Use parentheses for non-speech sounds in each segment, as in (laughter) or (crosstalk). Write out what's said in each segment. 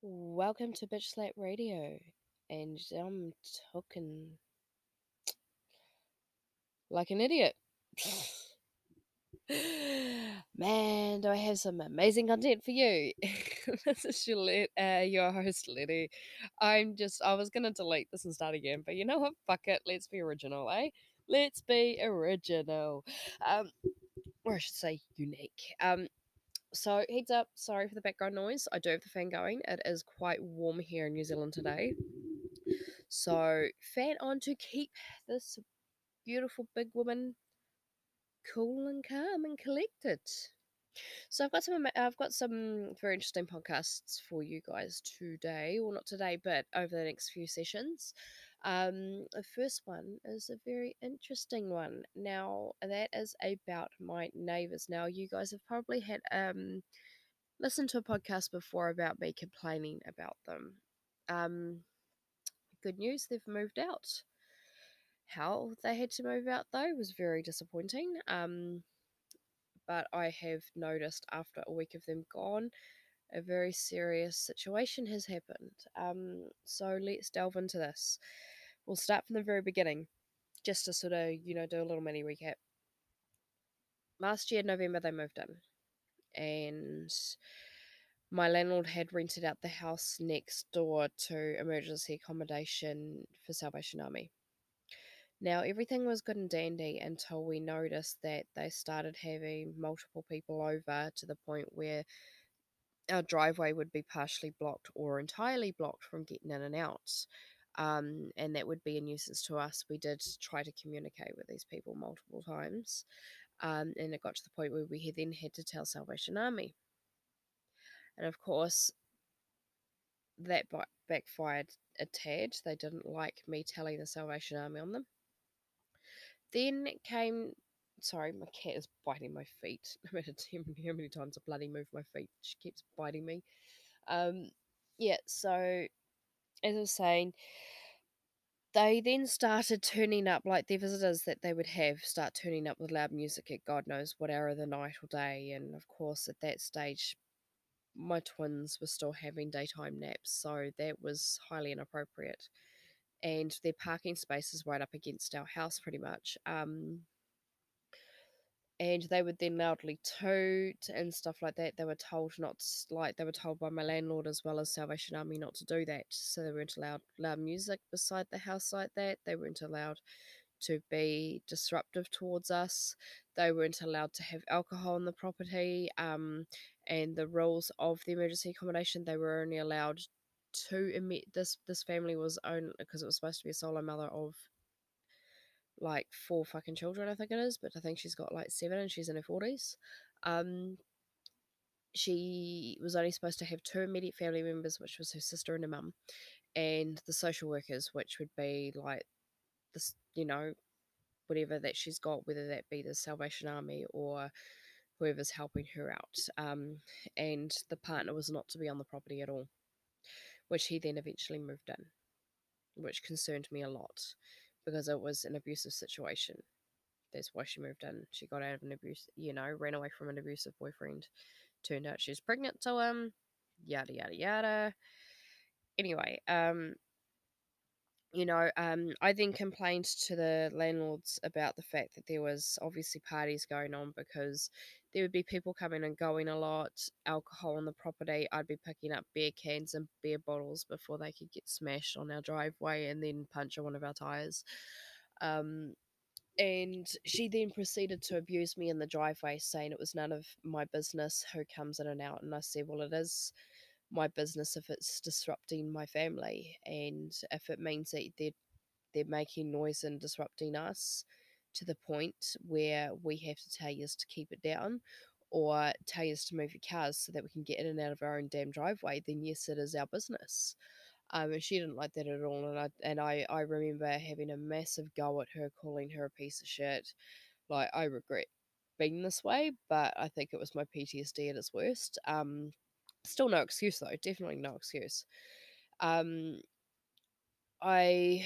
Welcome to Bitch Slap Radio, and I'm talking like an idiot. (laughs) Man, do I have some amazing content for you? (laughs) this is your, uh, your host, Letty. I'm just, I was gonna delete this and start again, but you know what? Fuck it. Let's be original, eh? Let's be original. Um, or I should say unique. Um, so heads up, sorry for the background noise. I do have the fan going. It is quite warm here in New Zealand today. So fan on to keep this beautiful big woman cool and calm and collected. So I've got some I've got some very interesting podcasts for you guys today. Well not today, but over the next few sessions. Um the first one is a very interesting one. Now that is about my neighbours. Now you guys have probably had um listened to a podcast before about me complaining about them. Um good news, they've moved out. How they had to move out though was very disappointing. Um, but I have noticed after a week of them gone, a very serious situation has happened. Um, so let's delve into this. We'll start from the very beginning, just to sort of, you know, do a little mini recap. Last year, November, they moved in, and my landlord had rented out the house next door to emergency accommodation for Salvation Army. Now, everything was good and dandy until we noticed that they started having multiple people over to the point where our driveway would be partially blocked or entirely blocked from getting in and out. Um, and that would be a nuisance to us. We did try to communicate with these people multiple times, um, and it got to the point where we then had to tell Salvation Army. And of course, that backfired a tad. They didn't like me telling the Salvation Army on them. Then came. Sorry, my cat is biting my feet. (laughs) No matter how many times I bloody move my feet, she keeps biting me. Um, yeah, so as I was saying, they then started turning up like their visitors that they would have start turning up with loud music at God knows what hour of the night or day. And of course, at that stage, my twins were still having daytime naps, so that was highly inappropriate and their parking space is right up against our house pretty much. Um, and they would then loudly toot and stuff like that. They were told not to, like they were told by my landlord as well as Salvation Army not to do that. So they weren't allowed loud music beside the house like that. They weren't allowed to be disruptive towards us. They weren't allowed to have alcohol on the property. Um, and the rules of the emergency accommodation, they were only allowed to emit this this family was own because it was supposed to be a solo mother of like four fucking children, I think it is, but I think she's got like seven and she's in her forties. Um, she was only supposed to have two immediate family members, which was her sister and her mum, and the social workers, which would be like this, you know, whatever that she's got, whether that be the Salvation Army or whoever's helping her out. Um, and the partner was not to be on the property at all which he then eventually moved in, which concerned me a lot because it was an abusive situation. That's why she moved in. She got out of an abuse, you know, ran away from an abusive boyfriend. Turned out she was pregnant to him. Yada yada yada. Anyway, um, you know, um, I then complained to the landlords about the fact that there was obviously parties going on because there would be people coming and going a lot, alcohol on the property. I'd be picking up beer cans and beer bottles before they could get smashed on our driveway and then puncture one of our tires. Um, and she then proceeded to abuse me in the driveway, saying it was none of my business who comes in and out. And I said, Well, it is my business if it's disrupting my family and if it means that they're they're making noise and disrupting us to the point where we have to tell you to keep it down or tell you to move your cars so that we can get in and out of our own damn driveway, then yes, it is our business. Um, and she didn't like that at all. And I and I, I remember having a massive go at her, calling her a piece of shit. Like I regret being this way, but I think it was my PTSD at its worst. Um, Still no excuse though. Definitely no excuse. Um, I,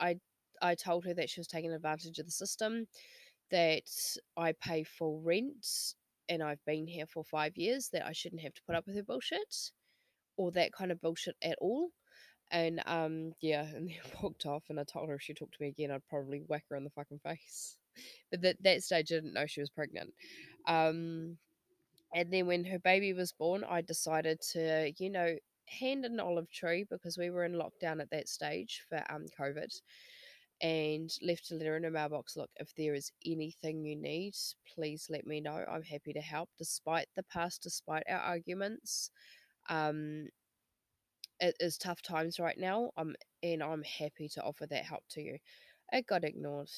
I, I told her that she was taking advantage of the system. That I pay full rent and I've been here for five years. That I shouldn't have to put up with her bullshit. or that kind of bullshit at all. And um, yeah, and then (laughs) walked off. And I told her if she talked to me again, I'd probably whack her in the fucking face. But at that stage, I didn't know she was pregnant. Um, and then when her baby was born, I decided to, you know, hand an olive tree because we were in lockdown at that stage for um COVID and left a letter in her mailbox. Look, if there is anything you need, please let me know. I'm happy to help. Despite the past, despite our arguments, um, it is tough times right now. Um, and I'm happy to offer that help to you. It got ignored.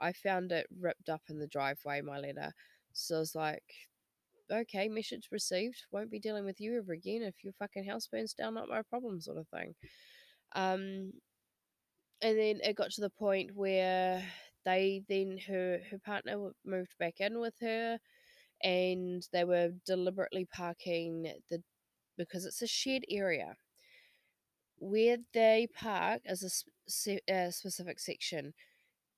I found it ripped up in the driveway. My letter. So I was like, okay, message received. Won't be dealing with you ever again. If your fucking house burns down, not my problem, sort of thing. Um, and then it got to the point where they then her her partner moved back in with her, and they were deliberately parking the because it's a shared area. Where they park is a, a specific section.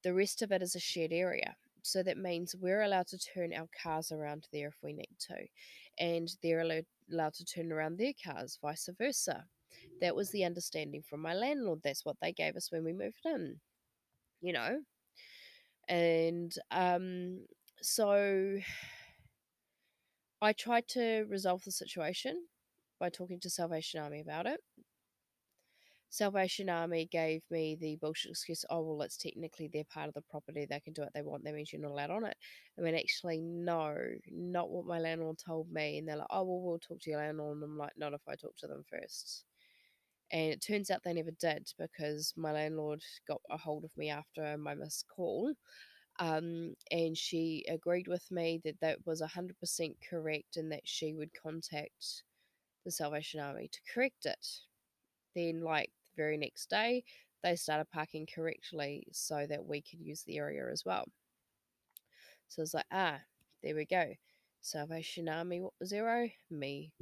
The rest of it is a shared area. So that means we're allowed to turn our cars around there if we need to, and they're allowed, to turn around their cars, vice versa. That was the understanding from my landlord. That's what they gave us when we moved in, you know. And um, so I tried to resolve the situation by talking to Salvation Army about it. Salvation Army gave me the bullshit excuse, oh, well, it's technically their part of the property. They can do what they want. That means you're not allowed on it. I mean, actually, no, not what my landlord told me. And they're like, oh, well, we'll talk to your landlord. And I'm like, not if I talk to them first. And it turns out they never did because my landlord got a hold of me after my missed call. Um, and she agreed with me that that was 100% correct and that she would contact the Salvation Army to correct it. Then, like very next day, they started parking correctly so that we could use the area as well. So it's like, ah, there we go. Salvation Army zero, me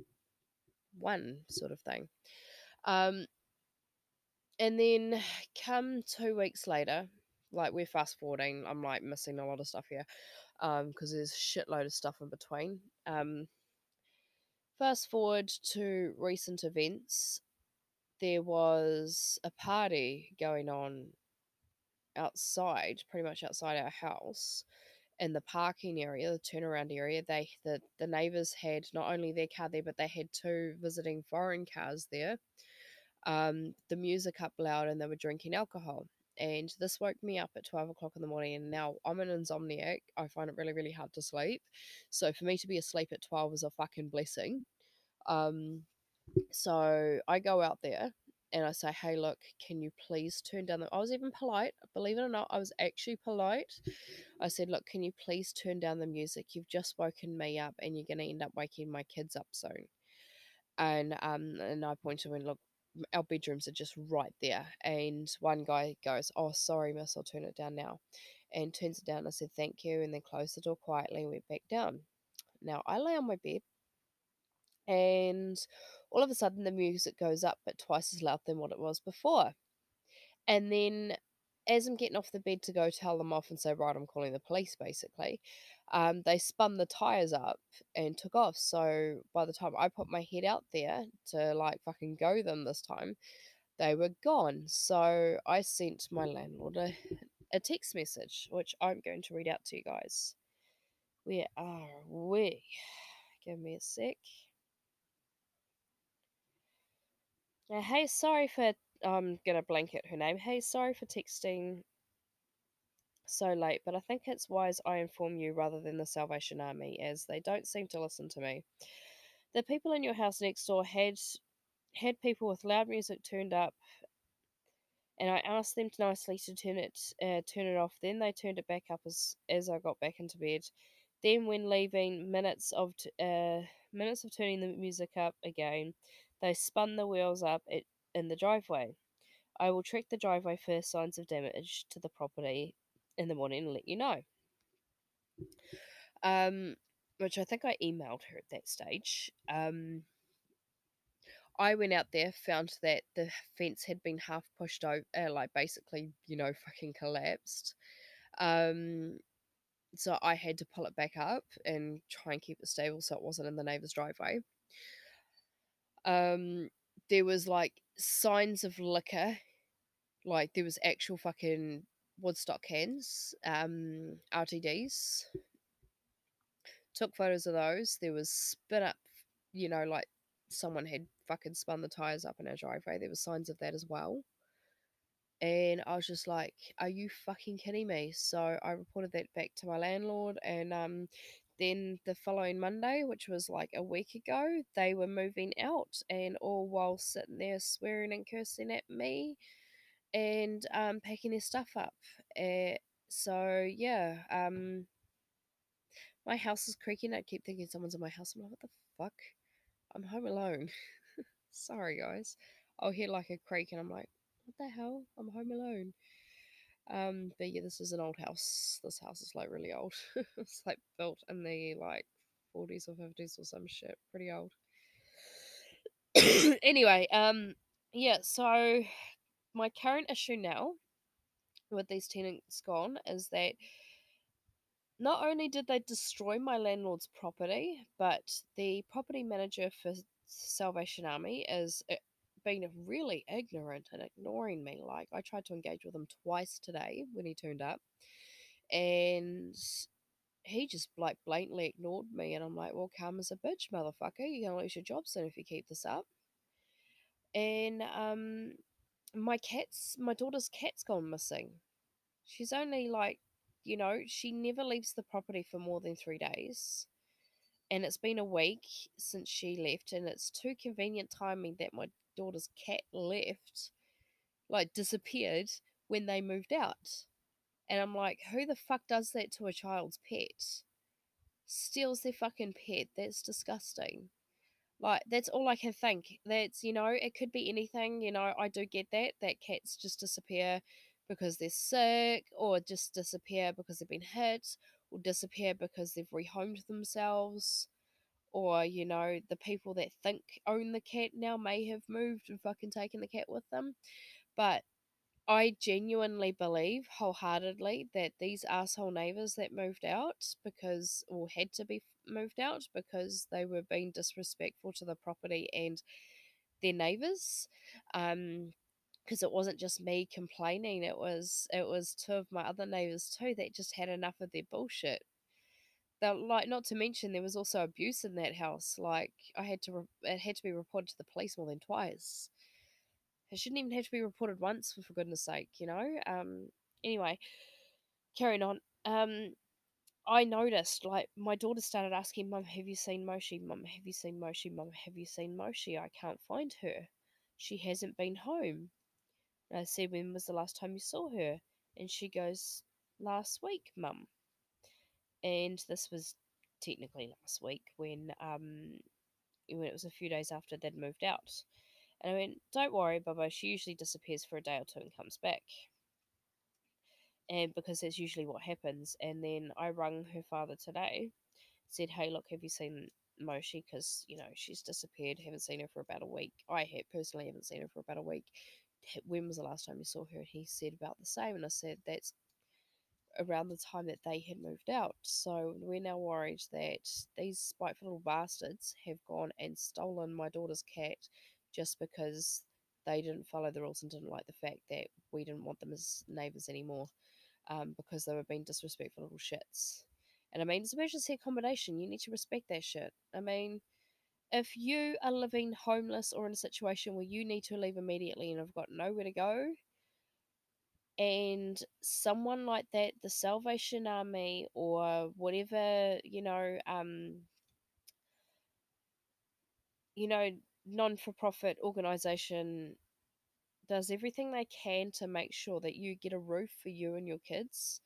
one, sort of thing. Um, and then come two weeks later, like we're fast forwarding, I'm like missing a lot of stuff here, um, because there's a shitload of stuff in between. Um, fast forward to recent events, there was a party going on outside, pretty much outside our house, in the parking area, the turnaround area. They the the neighbors had not only their car there, but they had two visiting foreign cars there um, the music up loud and they were drinking alcohol. And this woke me up at 12 o'clock in the morning. And now I'm an insomniac. I find it really, really hard to sleep. So for me to be asleep at 12 is a fucking blessing. Um, so I go out there and I say, hey, look, can you please turn down the. I was even polite. Believe it or not, I was actually polite. I said, look, can you please turn down the music? You've just woken me up and you're going to end up waking my kids up soon. And um, and I pointed and look, our bedrooms are just right there. And one guy goes, Oh, sorry, miss, I'll turn it down now. And turns it down. I said, Thank you. And then closed the door quietly and went back down. Now I lay on my bed and all of a sudden the music goes up, but twice as loud than what it was before. And then as I'm getting off the bed to go tell them off and say, Right, I'm calling the police, basically, um, they spun the tires up and took off. So by the time I put my head out there to like fucking go them this time, they were gone. So I sent my landlord a, a text message, which I'm going to read out to you guys. Where are we? Give me a sec. Uh, hey, sorry for. I'm gonna blanket her name. Hey, sorry for texting so late, but I think it's wise I inform you rather than the Salvation Army, as they don't seem to listen to me. The people in your house next door had had people with loud music turned up, and I asked them nicely to turn it uh, turn it off. Then they turned it back up as as I got back into bed. Then, when leaving, minutes of t- uh, minutes of turning the music up again, they spun the wheels up it, in the driveway. I will check the driveway for signs of damage to the property in the morning and let you know. Um, which I think I emailed her at that stage. Um, I went out there, found that the fence had been half pushed over, uh, like basically, you know, fucking collapsed. Um, so I had to pull it back up and try and keep it stable so it wasn't in the neighbor's driveway. Um, there was like signs of liquor, like there was actual fucking Woodstock cans, um, RTDs. Took photos of those. There was spin up, you know, like someone had fucking spun the tires up in our driveway. There was signs of that as well. And I was just like, "Are you fucking kidding me?" So I reported that back to my landlord, and um, then the following Monday, which was like a week ago, they were moving out, and all while sitting there swearing and cursing at me, and um, packing their stuff up. Uh, so yeah, um, my house is creaking. I keep thinking someone's in my house. I'm like, what the fuck? I'm home alone. (laughs) Sorry, guys. I'll hear like a creak, and I'm like, what the hell? I'm home alone. Um, but yeah, this is an old house. This house is like really old. (laughs) it's like built in the like 40s or 50s or some shit. Pretty old. (coughs) anyway, um, yeah, so my current issue now with these tenants gone is that not only did they destroy my landlord's property, but the property manager for Salvation Army is being really ignorant and ignoring me. Like I tried to engage with him twice today when he turned up, and he just like blatantly ignored me. And I'm like, "Well, calm as a bitch, motherfucker. You're gonna lose your job soon if you keep this up." And um, my cat's my daughter's cat's gone missing. She's only like, you know, she never leaves the property for more than three days. And it's been a week since she left, and it's too convenient timing that my daughter's cat left, like disappeared when they moved out. And I'm like, who the fuck does that to a child's pet? Steals their fucking pet. That's disgusting. Like, that's all I can think. That's, you know, it could be anything. You know, I do get that, that cats just disappear because they're sick, or just disappear because they've been hit, or disappear because they've rehomed themselves or you know the people that think own the cat now may have moved and fucking taken the cat with them. But i genuinely believe wholeheartedly that these asshole neighbors that moved out because or had to be moved out because they were being disrespectful to the property and their neighbors um because it wasn't just me complaining it was it was two of my other neighbors too that just had enough of their bullshit the like not to mention there was also abuse in that house. Like I had to re- it had to be reported to the police more than twice. It shouldn't even have to be reported once for goodness sake, you know. Um. Anyway, carrying on. Um. I noticed, like, my daughter started asking, Mum, have you seen Moshi? Mum, have you seen Moshi? Mum, have you seen Moshi? I can't find her. She hasn't been home. And I said, When was the last time you saw her? And she goes, Last week, Mum and this was technically last week when um when it was a few days after they'd moved out. And I went, Don't worry, Bubba, she usually disappears for a day or two and comes back. And because that's usually what happens. And then I rung her father today, said, Hey, look, have you seen Moshi? Because, you know, she's disappeared, haven't seen her for about a week. I have, personally haven't seen her for about a week. When was the last time you saw her? And He said about the same. And I said, That's around the time that they had moved out. So we're now worried that these spiteful little bastards have gone and stolen my daughter's cat just because they didn't follow the rules and didn't like the fact that we didn't want them as neighbours anymore um, because they were being disrespectful little shits. And I mean, it's emergency accommodation. You need to respect that shit. I mean, if you are living homeless or in a situation where you need to leave immediately and have got nowhere to go, and someone like that the salvation army or whatever you know um you know non-for-profit organization does everything they can to make sure that you get a roof for you and your kids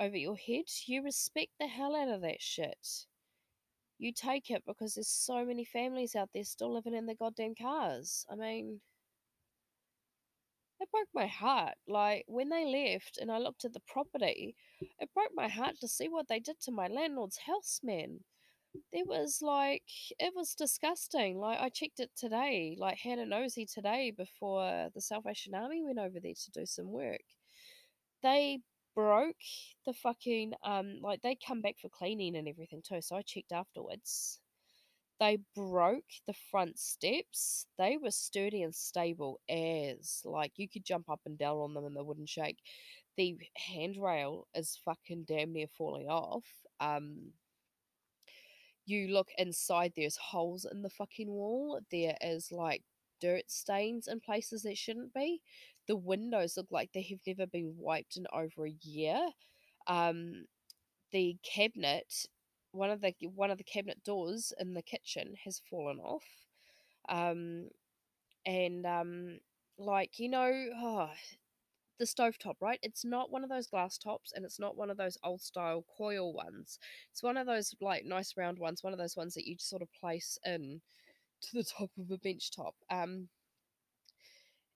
over your head you respect the hell out of that shit. You take it because there's so many families out there still living in their goddamn cars. I mean it broke my heart. Like when they left and I looked at the property, it broke my heart to see what they did to my landlord's house, man. There was like it was disgusting. Like I checked it today, like had a nosy today before the Salvation Army went over there to do some work. They broke the fucking um like they come back for cleaning and everything too, so I checked afterwards. They broke the front steps. They were sturdy and stable as like you could jump up and down on them and they wouldn't shake. The handrail is fucking damn near falling off. Um you look inside, there's holes in the fucking wall. There is like dirt stains in places that shouldn't be. The windows look like they have never been wiped in over a year. Um, the cabinet, one of the one of the cabinet doors in the kitchen has fallen off. Um, and um, like you know, oh, the stovetop, right? It's not one of those glass tops and it's not one of those old style coil ones. It's one of those like nice round ones, one of those ones that you just sort of place in to the (laughs) top of a bench top. Um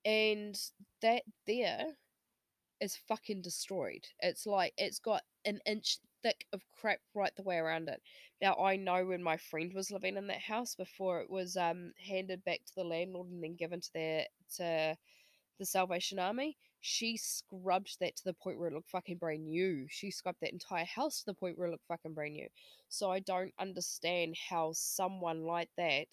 and that there is fucking destroyed. It's like it's got an inch thick of crap right the way around it. Now I know when my friend was living in that house before it was um handed back to the landlord and then given to their to the Salvation Army, she scrubbed that to the point where it looked fucking brand new. She scrubbed that entire house to the point where it looked fucking brand new. So I don't understand how someone like that,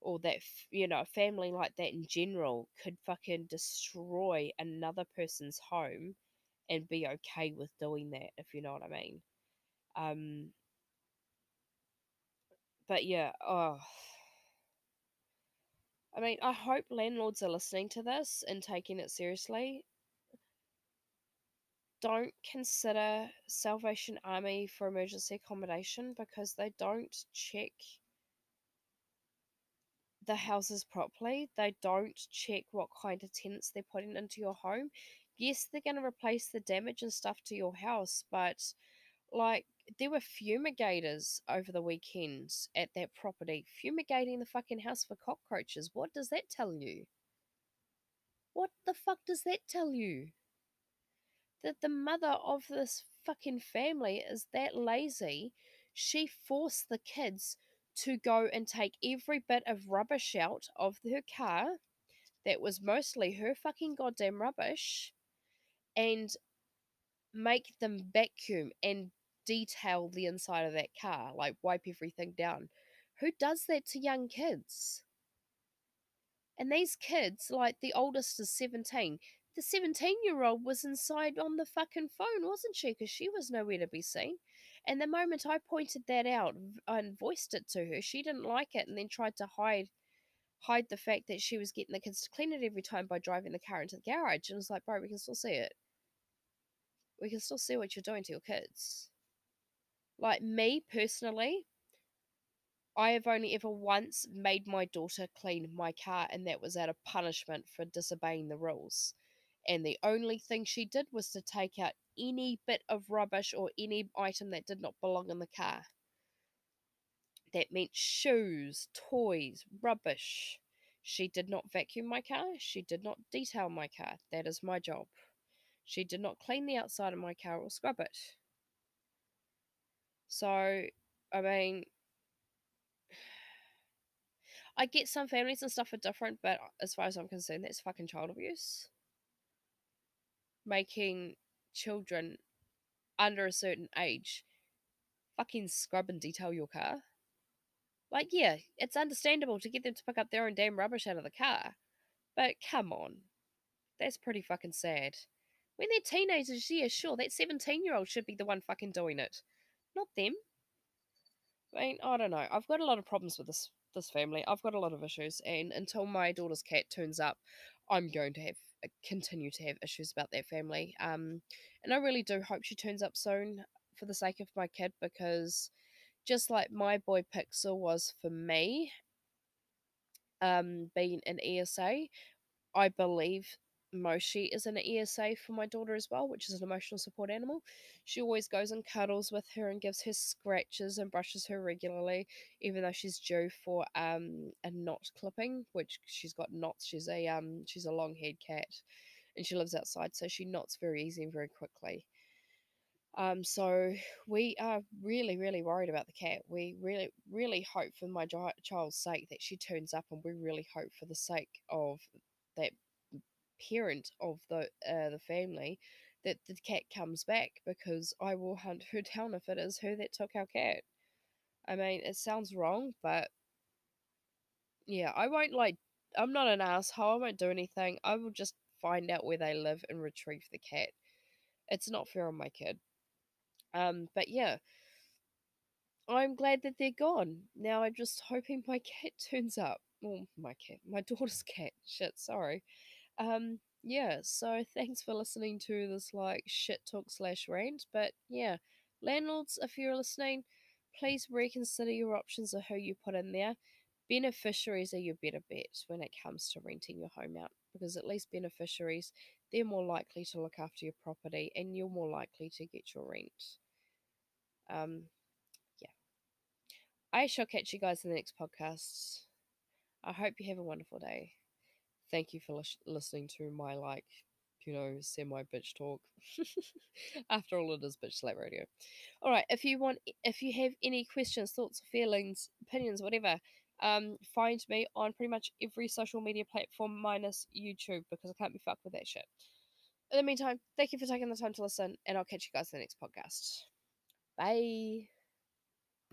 or that, you know, a family like that in general, could fucking destroy another person's home and be okay with doing that, if you know what I mean. Um, but yeah, oh. I mean, I hope landlords are listening to this and taking it seriously. Don't consider Salvation Army for emergency accommodation because they don't check the houses properly. They don't check what kind of tenants they're putting into your home. Yes, they're going to replace the damage and stuff to your house, but like there were fumigators over the weekend at that property, fumigating the fucking house for cockroaches. What does that tell you? What the fuck does that tell you? That the mother of this fucking family is that lazy, she forced the kids to go and take every bit of rubbish out of her car that was mostly her fucking goddamn rubbish and make them vacuum and detail the inside of that car, like wipe everything down. Who does that to young kids? And these kids, like the oldest is 17, the 17 year old was inside on the fucking phone, wasn't she? Because she was nowhere to be seen. And the moment I pointed that out and voiced it to her, she didn't like it and then tried to hide hide the fact that she was getting the kids to clean it every time by driving the car into the garage. And it's like, bro, we can still see it. We can still see what you're doing to your kids. Like me personally, I have only ever once made my daughter clean my car, and that was out of punishment for disobeying the rules. And the only thing she did was to take out any bit of rubbish or any item that did not belong in the car. That meant shoes, toys, rubbish. She did not vacuum my car. She did not detail my car. That is my job. She did not clean the outside of my car or scrub it. So, I mean, (sighs) I get some families and stuff are different, but as far as I'm concerned, that's fucking child abuse. Making children under a certain age fucking scrub and detail your car. Like, yeah, it's understandable to get them to pick up their own damn rubbish out of the car. But come on. That's pretty fucking sad. When they're teenagers, yeah, sure, that 17 year old should be the one fucking doing it not them. I mean, I don't know. I've got a lot of problems with this this family. I've got a lot of issues, and until my daughter's cat turns up, I'm going to have uh, continue to have issues about that family. Um, and I really do hope she turns up soon for the sake of my kid, because just like my boy Pixel was for me, um, being an ESA, I believe Moshi is an ESA for my daughter as well, which is an emotional support animal. She always goes and cuddles with her and gives her scratches and brushes her regularly, even though she's due for um a knot clipping, which she's got knots. She's a um she's a long haired cat, and she lives outside, so she knots very easy and very quickly. Um, so we are really, really worried about the cat. We really, really hope for my child's sake that she turns up, and we really hope for the sake of that parent of the uh, the family that the cat comes back because I will hunt her (laughs) down if it is her that took our cat. I mean, it sounds wrong, but Yeah, I won't like. I'm not an asshole. I won't do anything. I will just find out where they live and retrieve the cat. It's not fair on my kid. Um, but yeah, I'm glad that they're gone. Now I'm just hoping my cat (laughs) turns up. Well, my cat, my daughter's cat. Shit, sorry. Um, yeah, so thanks for listening to this like shit talk slash rant. But yeah, landlords, if you're listening, please reconsider your options of who you put in there. Beneficiaries are your better bet when it comes to renting your home out because at least beneficiaries, they're more likely to look after your property and you're more likely to get your rent. Um, yeah. I shall catch you guys in the next podcast. I hope you have a wonderful day. Thank you for lis- listening to my, like, you know, semi bitch talk. (laughs) After all, it is bitch slap radio. All right. If you want, if you have any questions, thoughts, feelings, opinions, whatever, um, find me on pretty much every social media platform minus YouTube because I can't be fucked with that shit. In the meantime, thank you for taking the time to listen, and I'll catch you guys in the next podcast. Bye.